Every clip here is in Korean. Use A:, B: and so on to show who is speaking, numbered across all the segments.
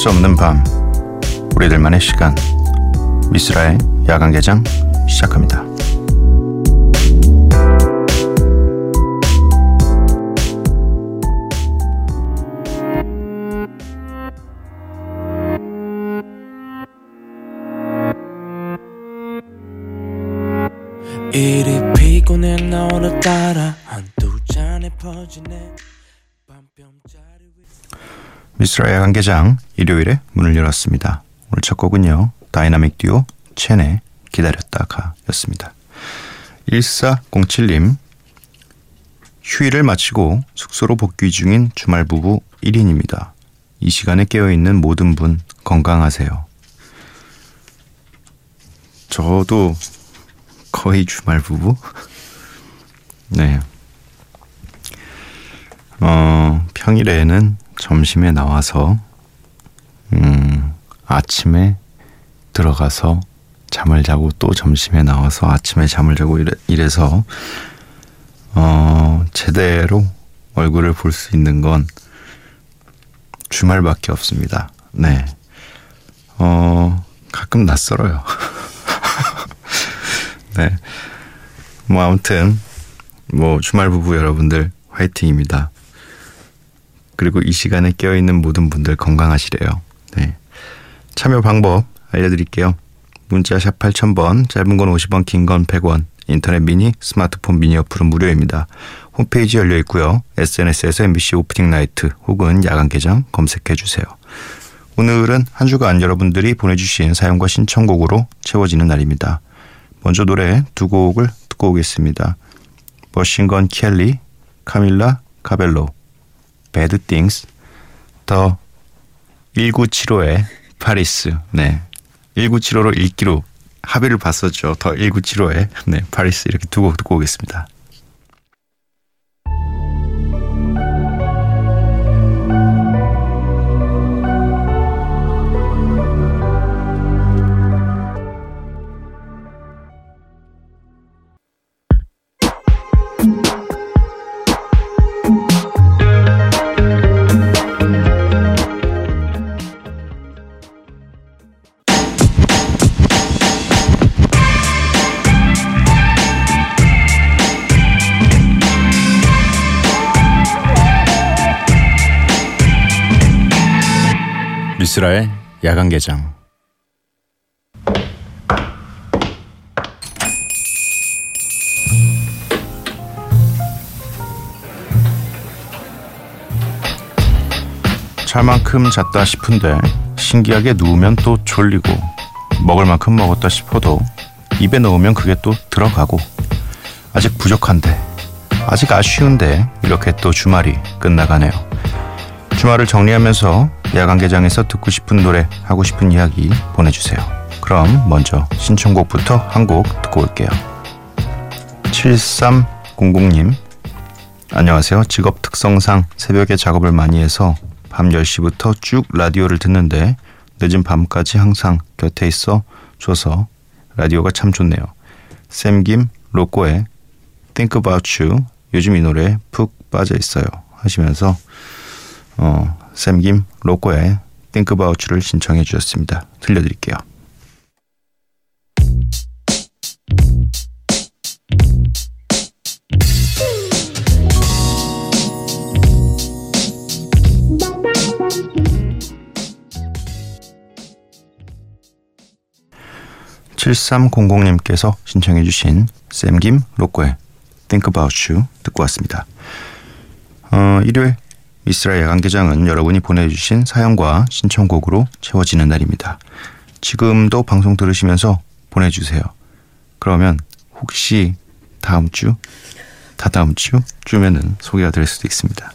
A: 수 없는 밤 우리들만의 시간 미스라의 야간 개장 시작합니다.
B: 이리 피곤해 나 오늘따라 한두 잔에 퍼지네
A: 미쓰라의 야간 개장 일요일에 문을 열었습니다. 오늘 첫 곡은요. 다이나믹 듀오 첸의 기다렸다가 였습니다. 1407님 휴일을 마치고 숙소로 복귀 중인 주말 부부 1인입니다. 이 시간에 깨어있는 모든 분 건강하세요. 저도 거의 주말 부부? 네. 어, 평일에는 점심에 나와서, 음, 아침에 들어가서 잠을 자고 또 점심에 나와서 아침에 잠을 자고 이래, 이래 서, 어, 제대로 얼굴을 볼 수 있는 건 주말밖에 없습니다. 네. 어, 가끔 낯설어요. 네. 뭐 아무튼 뭐 주말 부부 여러분들 화이팅입니다. 그리고 이 시간에 깨어 있는 모든 분들 건강하시래요. 네. 참여 방법 알려드릴게요. 문자 샵 8000번, 짧은 건 50원, 긴 건 100원, 인터넷 미니, 스마트폰 미니 어플은 무료입니다. 홈페이지 열려 있고요. SNS에서 MBC 오프닝 나이트 혹은 야간 개장 검색해 주세요. 오늘은 한 주간 여러분들이 보내주신 사연과 신청곡으로 채워지는 날입니다. 먼저 노래 두 곡을 듣고 오겠습니다. 머신건 켈리, 카밀라 카벨로, Bad Things, The 1975의 파리스. 네. 1975로 읽기로 합의를 봤었죠. The 1975의 네, 파리스 이렇게 두 곡 듣고 오겠습니다. 미스라의 야간 개장 잘 만큼 잤다 싶은데 신기하게 누우면 또 졸리고 먹을 만큼 먹었다 싶어도 입에 넣으면 그게 또 들어가고 아직 부족한데 아직 아쉬운데 이렇게 또 주말이 끝나가네요. 주말을 정리하면서 야간 개장에서 듣고 싶은 노래, 하고 싶은 이야기 보내주세요. 그럼 먼저 신청곡부터 한 곡 듣고 올게요. 7300님 안녕하세요. 직업 특성상 새벽에 작업을 많이 해서 밤 10시부터 쭉 라디오를 듣는데 늦은 밤까지 항상 곁에 있어 줘서 라디오가 참 좋네요. 샘김 로꼬의 Think About You 요즘 이 노래에 푹 빠져 있어요 하시면서 어, 샘김 로꼬의 Think About You를 신청해 주셨습니다. 들려드릴게요. (7300님께서) 신청해 주신 샘김 로꼬의 Think About You 듣고 왔습니다. 어, 일요일 미스라 야간 개장은 여러분이 보내주신 사연과 신청곡으로 채워지는 날입니다. 지금도 방송 들으시면서 보내주세요. 그러면 혹시 다음 주, 다다음 주 쯤에는 소개가 될 수도 있습니다.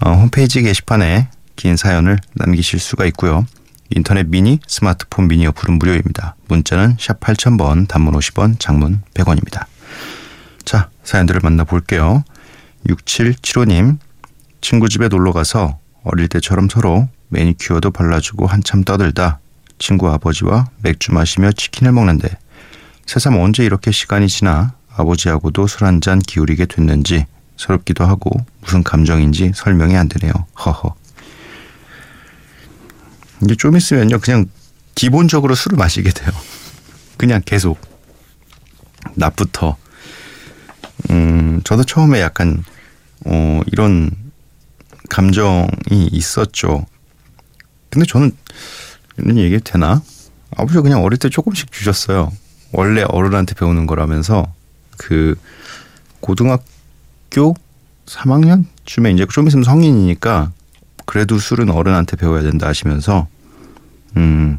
A: 어, 홈페이지 게시판에 긴 사연을 남기실 수가 있고요. 인터넷 미니, 스마트폰 미니 어플은 무료입니다. 문자는 샵 8000번, 단문 50원, 장문 100원입니다. 자, 사연들을 만나볼게요. 6775님, 친구 집에 놀러 가서 어릴 때처럼 서로 매니큐어도 발라주고 한참 떠들다 친구 아버지와 맥주 마시며 치킨을 먹는데 새삼 언제 이렇게 시간이 지나 아버지하고도 술 한 잔 기울이게 됐는지 서럽기도 하고 무슨 감정인지 설명이 안 되네요. 허허. 이제 좀 있으면요 그냥 기본적으로 술을 마시게 돼요. 그냥 계속 낮부터. 음 저도 처음에 약간 어 이런 감정이 있었죠. 근데 저는 이런 얘기 되나? 아버지가 그냥 어릴 때 조금씩 주셨어요. 원래 어른한테 배우는 거라면서 그 고등학교 3학년쯤에 이제 좀 있으면 성인이니까 그래도 술은 어른한테 배워야 된다 하시면서 음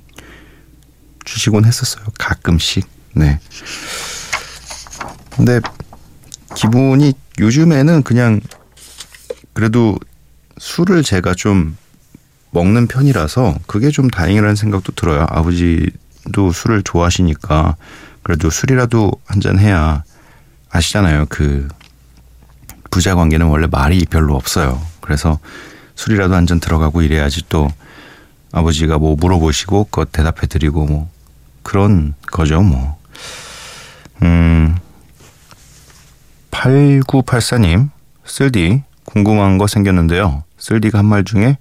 A: 주시곤 했었어요. 가끔씩. 네. 근데 기분이 요즘에는 그냥 그래도 술을 제가 좀 먹는 편이라서 그게 좀 다행이라는 생각도 들어요. 아버지도 술을 좋아하시니까 그래도 술이라도 한 잔 해야 아시잖아요. 그 부자 관계는 원래 말이 별로 없어요. 그래서 술이라도 한 잔 들어가고 이래야지 또 아버지가 뭐 물어보시고 그것 대답해 드리고 뭐 그런 거죠, 뭐. 음. 8984님, 쓸디 궁금한 거 생겼는데요. 쓸디가 한 말 중에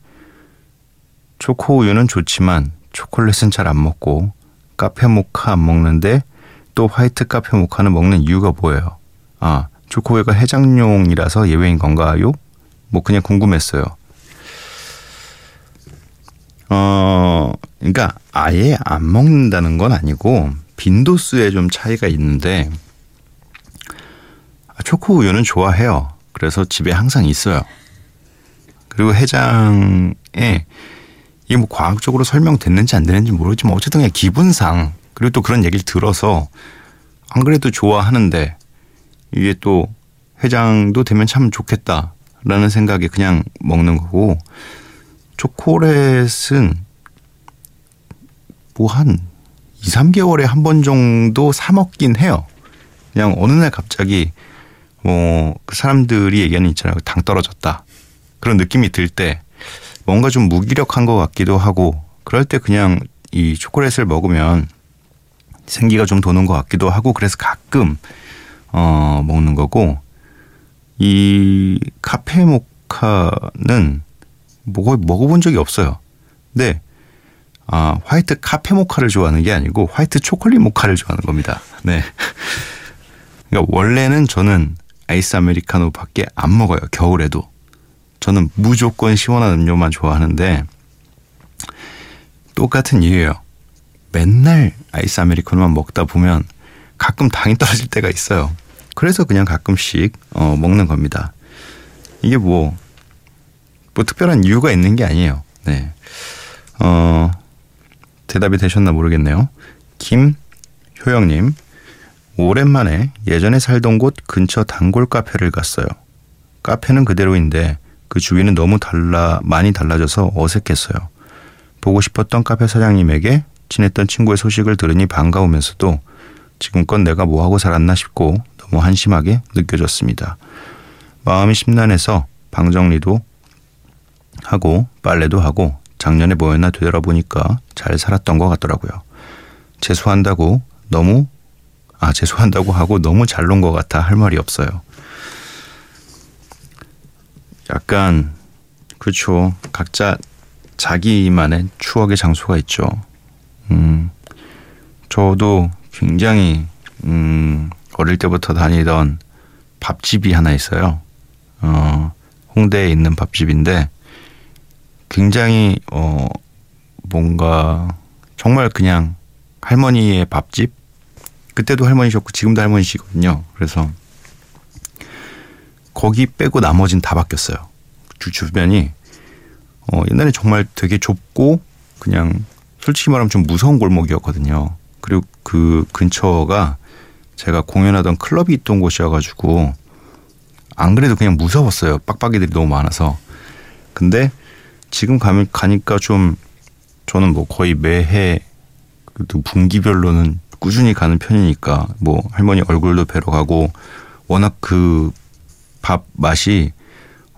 A: 초코 우유는 좋지만 초콜릿은 잘 안 먹고 카페 모카 안 먹는데 또 화이트 카페 모카는 먹는 이유가 뭐예요? 아, 초코우유가 해장용이라서 예외인 건가요? 뭐 그냥 궁금했어요. 어, 그러니까 아예 안 먹는다는 건 아니고 빈도수에 좀 차이가 있는데 초코 우유는 좋아해요. 그래서 집에 항상 있어요. 그리고 해장에 이게 뭐 과학적으로 설명됐는지 안 되는지 모르지만 어쨌든 그냥 기분상 그리고 또 그런 얘기를 들어서 안 그래도 좋아하는데 이게 또 해장도 되면 참 좋겠다라는 생각에 그냥 먹는 거고 초콜릿은 뭐 한 2, 3개월에 한 번 정도 사 먹긴 해요. 그냥 어느 날 갑자기 뭐 그 사람들이 얘기하는 있잖아요. 당 떨어졌다. 그런 느낌이 들 때 뭔가 좀 무기력한 것 같기도 하고 그럴 때 그냥 이 초콜릿을 먹으면 생기가 좀 도는 것 같기도 하고 그래서 가끔 어 먹는 거고 이 카페 모카는 먹어 먹어본 적이 없어요. 근데 아 화이트 카페 모카를 좋아하는 게 아니고 화이트 초콜릿 모카를 좋아하는 겁니다. 네. 그러니까 원래는 저는 아이스 아메리카노밖에 안 먹어요. 겨울에도. 저는 무조건 시원한 음료만 좋아하는데 똑같은 이유예요. 맨날 아이스 아메리카노만 먹다 보면 가끔 당이 떨어질 때가 있어요. 그래서 그냥 가끔씩 어, 먹는 겁니다. 이게 뭐, 뭐 특별한 이유가 있는 게 아니에요. 네. 어, 대답이 되셨나 모르겠네요. 김효영님, 오랜만에 예전에 살던 곳 근처 단골 카페를 갔어요. 카페는 그대로인데 그 주위는 너무 달라 많이 달라져서 어색했어요. 보고 싶었던 카페 사장님에게 친했던 친구의 소식을 들으니 반가우면서도 지금껏 내가 뭐 하고 살았나 싶고 너무 한심하게 느껴졌습니다. 마음이 심란해서 방 정리도 하고 빨래도 하고 작년에 뭐였나 되돌아보니까 잘 살았던 것 같더라고요. 재수한다고 너무 아 재수한다고 하고 너무 잘 논 것 같아 할 말이 없어요. 약간 그렇죠. 각자 자기만의 추억의 장소가 있죠. 음, 저도 굉장히 음, 어릴 때부터 다니던 밥집이 하나 있어요. 어, 홍대에 있는 밥집인데 굉장히 어 뭔가 정말 그냥 할머니의 밥집 그때도 할머니셨고 지금도 할머니시거든요. 그래서 거기 빼고 나머진 다 바뀌었어요. 주변이 어 옛날에 정말 되게 좁고 그냥 솔직히 말하면 좀 무서운 골목이었거든요. 그리고 그 근처가 제가 공연하던 클럽이 있던 곳이어가지고 안 그래도 그냥 무서웠어요. 빡빡이들이 너무 많아서. 근데 지금 가면 가니까 좀 저는 뭐 거의 매해 그 분기별로는 꾸준히 가는 편이니까 뭐 할머니 얼굴도 뵈러 가고 워낙 그 밥 맛이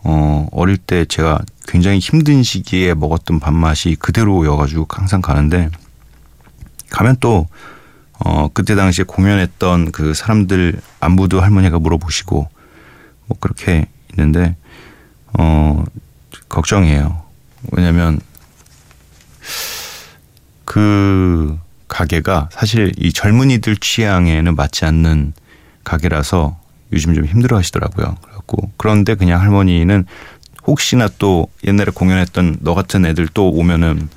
A: 어 어릴 때 제가 굉장히 힘든 시기에 먹었던 밥 맛이 그대로여가지고 항상 가는데 가면 또 어, 그때 당시에 공연했던 그 사람들 안부도 할머니가 물어보시고 뭐 그렇게 있는데 어, 걱정이에요. 왜냐면 그 가게가 사실 이 젊은이들 취향에는 맞지 않는 가게라서 요즘 좀 힘들어 하시더라고요. 그래갖고 그런데 그냥 할머니는 혹시나 또 옛날에 공연했던 너 같은 애들 또 오면은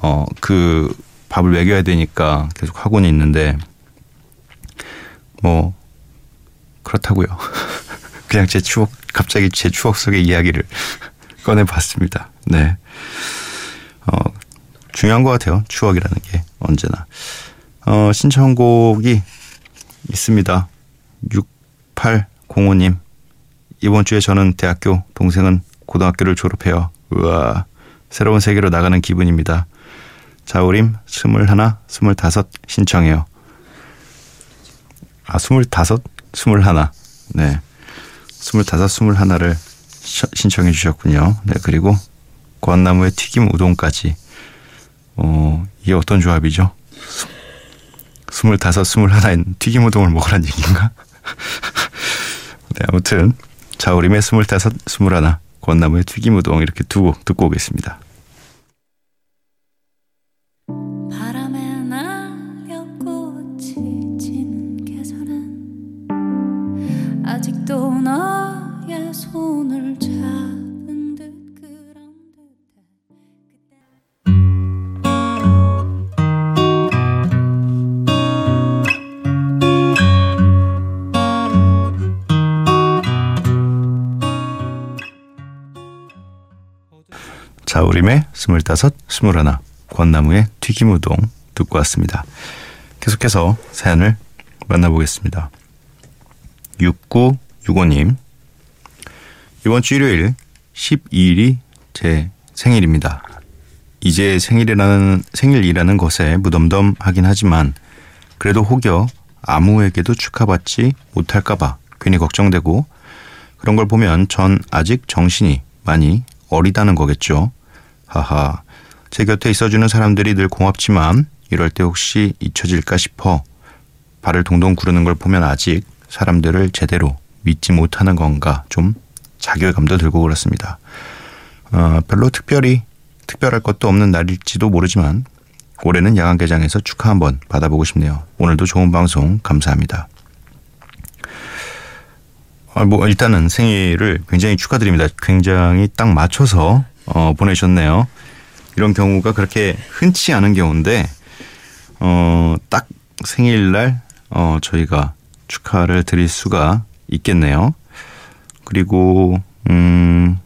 A: 어 그 밥을 먹여야 되니까 계속 하고는 있는데 뭐 그렇다고요. 그냥 제 추억 갑자기 제 추억 속의 이야기를 꺼내봤습니다. 네. 어 중요한 것 같아요. 추억이라는 게 언제나. 어 신청곡이 있습니다. 6805님. 이번 주에 저는 대학교, 동생은 고등학교를 졸업해요. 우와. 새로운 세계로 나가는 기분입니다. 자우림 스물하나, 스물다섯 신청해요. 아, 스물다섯, 스물하나. 네. 스물다섯, 스물하나를 신청해 주셨군요. 네, 그리고 관나무의 튀김 우동까지. 어, 이게 어떤 조합이죠? 스물다섯, 스물하나인 튀김 우동을 먹으란 얘기인가? 네, 아무튼 자우림의 스물다섯, 스물하나, 권나무의 튀김 우동 이렇게 두 곡 듣고 오겠습니다. 스물다섯, 스물하나, 권나무의 튀김 우동 듣고 왔습니다. 계속해서 사연을 만나보겠습니다. 6965님 이번 주 일요일 12일이 제 생일입니다. 이제 생일이라는 생일이라는 것에 무덤덤하긴 하지만 그래도 혹여 아무에게도 축하받지 못할까봐 괜히 걱정되고 그런 걸 보면 전 아직 정신이 많이 어리다는 거겠죠. 하하. 제 곁에 있어주는 사람들이 늘 고맙지만 이럴 때 혹시 잊혀질까 싶어 발을 동동 구르는 걸 보면 아직 사람들을 제대로 믿지 못하는 건가 좀 자괴감도 들고 그렇습니다. 어, 별로 특별히 특별할 것도 없는 날일지도 모르지만 올해는 야간 개장에서 축하 한번 받아보고 싶네요. 오늘도 좋은 방송 감사합니다. 아, 뭐 일단은 생일을 굉장히 축하드립니다. 굉장히 딱 맞춰서 어, 보내셨네요. 이런 경우가 그렇게 흔치 않은 경우인데 어, 딱 생일날 어, 저희가 축하를 드릴 수가 있겠네요. 그리고 음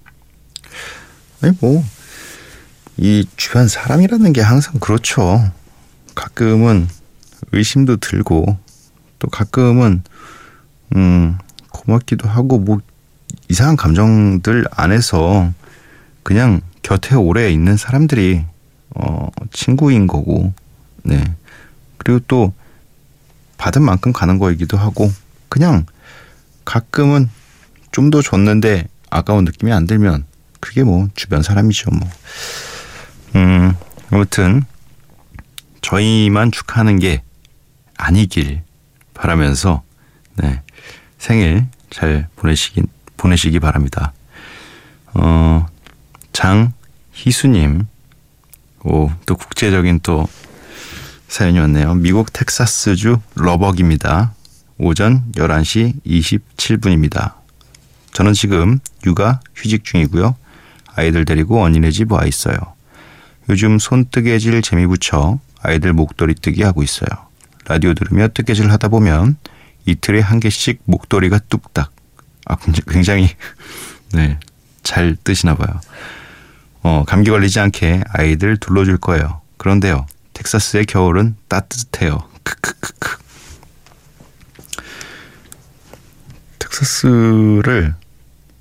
A: 아니 뭐 이 주변 사람이라는 게 항상 그렇죠. 가끔은 의심도 들고 또 가끔은 음 고맙기도 하고 뭐 이상한 감정들 안에서 그냥 곁에 오래 있는 사람들이 어 친구인 거고 네 그리고 또 받은 만큼 가는 거이기도 하고 그냥 가끔은 좀 더 줬는데 아까운 느낌이 안 들면 그게 뭐 주변 사람이죠 뭐. 음 아무튼 저희만 축하하는 게 아니길 바라면서 네 생일 잘 보내시기 보내시기 바랍니다. 어 장희수님 오 또 국제적인 또 사연이 왔네요. 미국 텍사스주 러벅입니다. 오전 11시 27분입니다. 저는 지금 육아 휴직 중이고요. 아이들 데리고 언니네 집 와 있어요. 요즘 손뜨개질 재미 붙여 아이들 목도리 뜨기 하고 있어요. 라디오 들으며 뜨개질 하다 보면 이틀에 한 개씩 목도리가 뚝딱. 아, 굉장히, 네, 잘 뜨시나 봐요. 어, 감기 걸리지 않게 아이들 둘러줄 거예요. 그런데요, 텍사스의 겨울은 따뜻해요. 크크크크. 텍사스를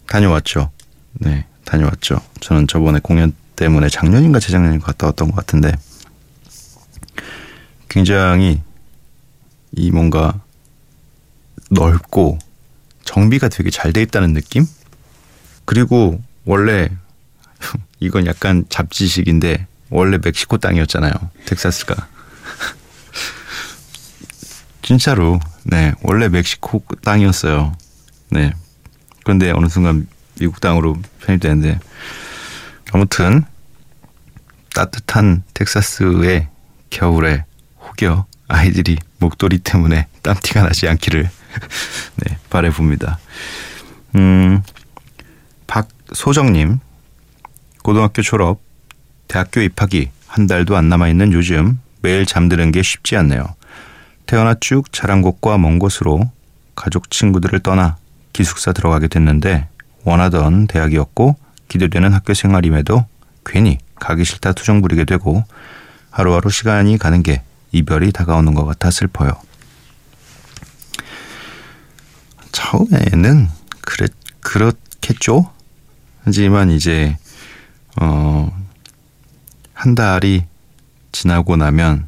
A: 다녀왔죠. 네, 다녀왔죠. 저는 저번에 공연 때문에 작년인가 재작년인가 갔다 왔던 것 같은데 굉장히 이 뭔가 넓고 정비가 되게 잘 돼 있다는 느낌? 그리고 원래 이건 약간 잡지식인데 원래 멕시코 땅이었잖아요. 텍사스가. 진짜로 네 원래 멕시코 땅이었어요. 네 그런데 어느 순간 미국 땅으로 편입되는데 아무튼 따뜻한 텍사스의 겨울에 혹여 아이들이 목도리 때문에 땀티가 나지 않기를 네, 바래봅니다. 음, 박소정님, 고등학교 졸업, 대학교 입학이 한 달도 안 남아 있는 요즘 매일 잠드는 게 쉽지 않네요. 태어나 쭉 자란 곳과 먼 곳으로 가족 친구들을 떠나 기숙사 들어가게 됐는데 원하던 대학이었고 기대되는 학교 생활임에도 괜히 가기 싫다 투정 부리게 되고 하루하루 시간이 가는 게 이별이 다가오는 것 같아 슬퍼요. 처음에는 그랬 그렇겠죠. 하지만 이제 어 한 달이 지나고 나면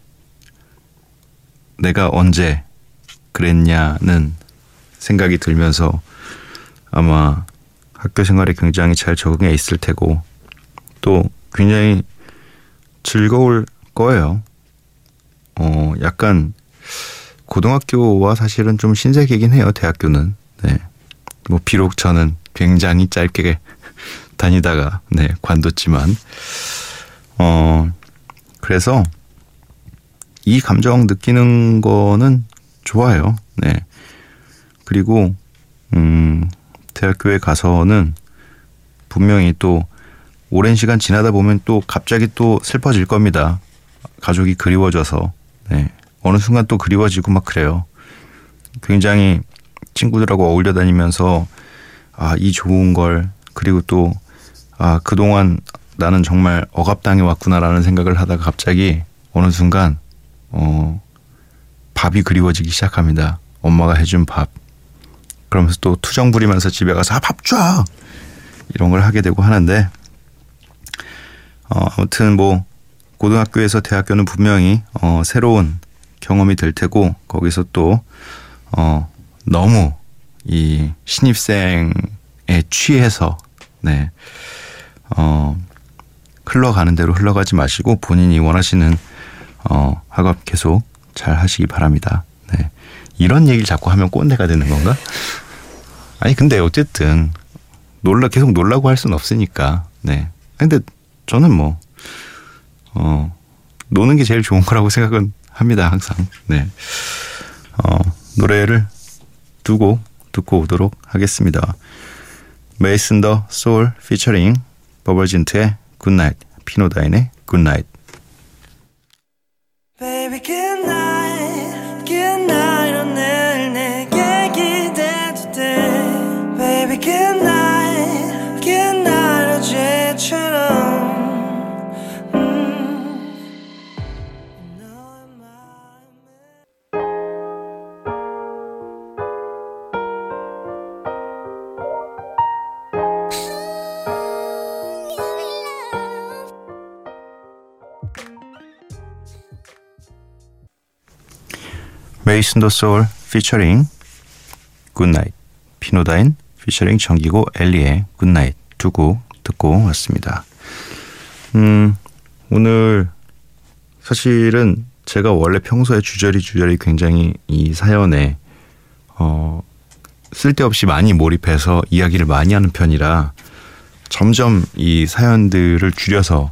A: 내가 언제 그랬냐는 생각이 들면서 아마 학교 생활에 굉장히 잘 적응해 있을 테고 또 굉장히 즐거울 거예요. 어, 약간 고등학교와 사실은 좀 신세계긴 해요. 대학교는. 네. 뭐 비록 저는 굉장히 짧게 다니다가 네, 관뒀지만 어 그래서 이 감정 느끼는 거는 좋아요. 네. 그리고 음 대학교에 가서는 분명히 또 오랜 시간 지나다 보면 또 갑자기 또 슬퍼질 겁니다. 가족이 그리워져서 네. 어느 순간 또 그리워지고 막 그래요. 굉장히 친구들하고 어울려 다니면서 아, 이 좋은 걸 그리고 또 아, 그동안 나는 정말 억압당해 왔구나라는 생각을 하다가 갑자기 어느 순간 어 밥이 그리워지기 시작합니다. 엄마가 해준 밥. 그러면서 또 투정 부리면서 집에 가서 아, 밥 줘! 이런 걸 하게 되고 하는데 어, 아무튼 뭐 고등학교에서 대학교는 분명히 어, 새로운 경험이 될 테고 거기서 또 어, 너무 이 신입생에 취해서 네. 어, 흘러가는 대로 흘러가지 마시고 본인이 원하시는 어, 학업 계속 잘 하시기 바랍니다. 네. 이런 얘기를 자꾸 하면 꼰대가 되는 건가? 아니 근데 어쨌든 놀라 계속 놀라고 할 수는 없으니까. 네. 근데 저는 뭐 어, 노는 게 제일 좋은 거라고 생각은 합니다, 항상. 네. 어, 노래 두 곡 듣고 오도록 하겠습니다. 메이슨 더 소울 피처링 버벌진트의 Good Night, 피노다인의
B: Good Night. Baby
A: 메이슨 더 소울 피처링 Good Night 피노다인 피처링 정기고 엘리의 Good Night 두 곡 듣고 왔습니다. 음 오늘 사실은 제가 원래 평소에 주저리 주저리 굉장히 이 사연에 어 쓸데없이 많이 몰입해서 이야기를 많이 하는 편이라 점점 이 사연들을 줄여서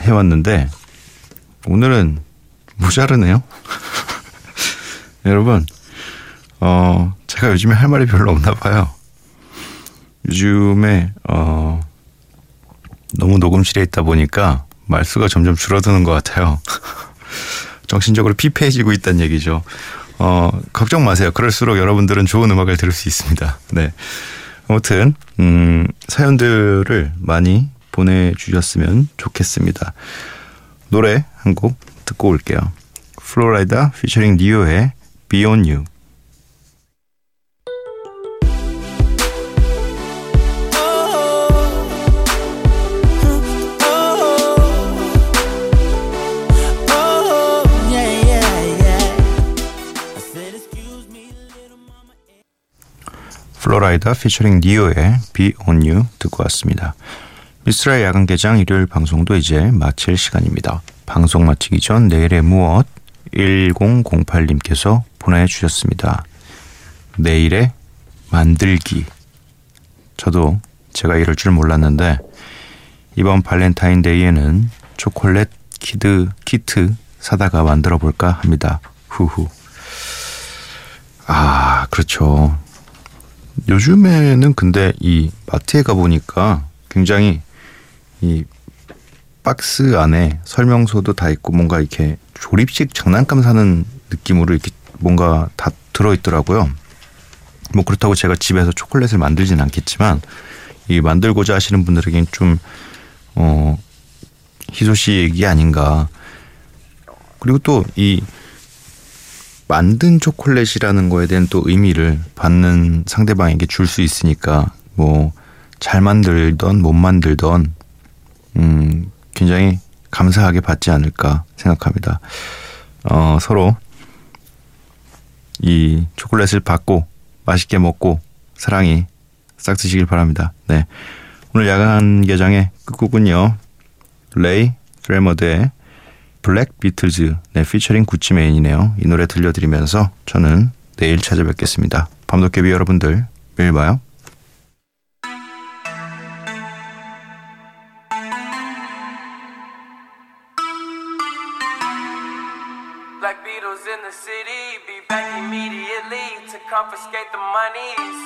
A: 해왔는데 오늘은 모자르네요. 여러분, 어, 제가 요즘에 할 말이 별로 없나 봐요. 요즘에, 어, 너무 녹음실에 있다 보니까 말수가 점점 줄어드는 것 같아요. 정신적으로 피폐해지고 있다는 얘기죠. 어, 걱정 마세요. 그럴수록 여러분들은 좋은 음악을 들을 수 있습니다. 네. 아무튼, 음, 사연들을 많이 보내주셨으면 좋겠습니다. 노래 한 곡 듣고 올게요. 플로라이다 피처링 니오의 Beyond You.
B: Oh.
A: 플로라이다 피처링 니오의 Be On You 듣고 왔습니다. 미쓰라의 야간 개장 일요일 방송도 이제 마칠 시간입니다. 방송 마치기 전 내일의 무엇 1008님께서 보내주셨습니다. 내일의 만들기. 저도 제가 이럴 줄 몰랐는데 이번 발렌타인데이에는 초콜릿 키드 키트 사다가 만들어 볼까 합니다. 후후. 아, 그렇죠. 요즘에는 근데 이 마트에 가 보니까 굉장히 이 박스 안에 설명서도 다 있고 뭔가 이렇게 조립식 장난감 사는 느낌으로 이렇게 뭔가 다 들어 있더라고요. 뭐 그렇다고 제가 집에서 초콜릿을 만들진 않겠지만 이 만들고자 하시는 분들에겐 좀 어, 희소식이 아닌가. 그리고 또 이 만든 초콜릿이라는 거에 대한 또 의미를 받는 상대방에게 줄 수 있으니까 뭐 잘 만들던 못 만들던 음 굉장히 감사하게 받지 않을까 생각합니다. 어 서로 이 초콜릿을 받고 맛있게 먹고 사랑이 싹 드시길 바랍니다. 네. 오늘 야간 개장의 끝곡은요. 레이 드레머드의 블랙 비틀즈 네, 피처링 구찌 메인이네요. 이 노래 들려드리면서 저는 내일 찾아뵙겠습니다. 밤도깨비 여러분들 매일 봐요.
C: Confiscate the monies.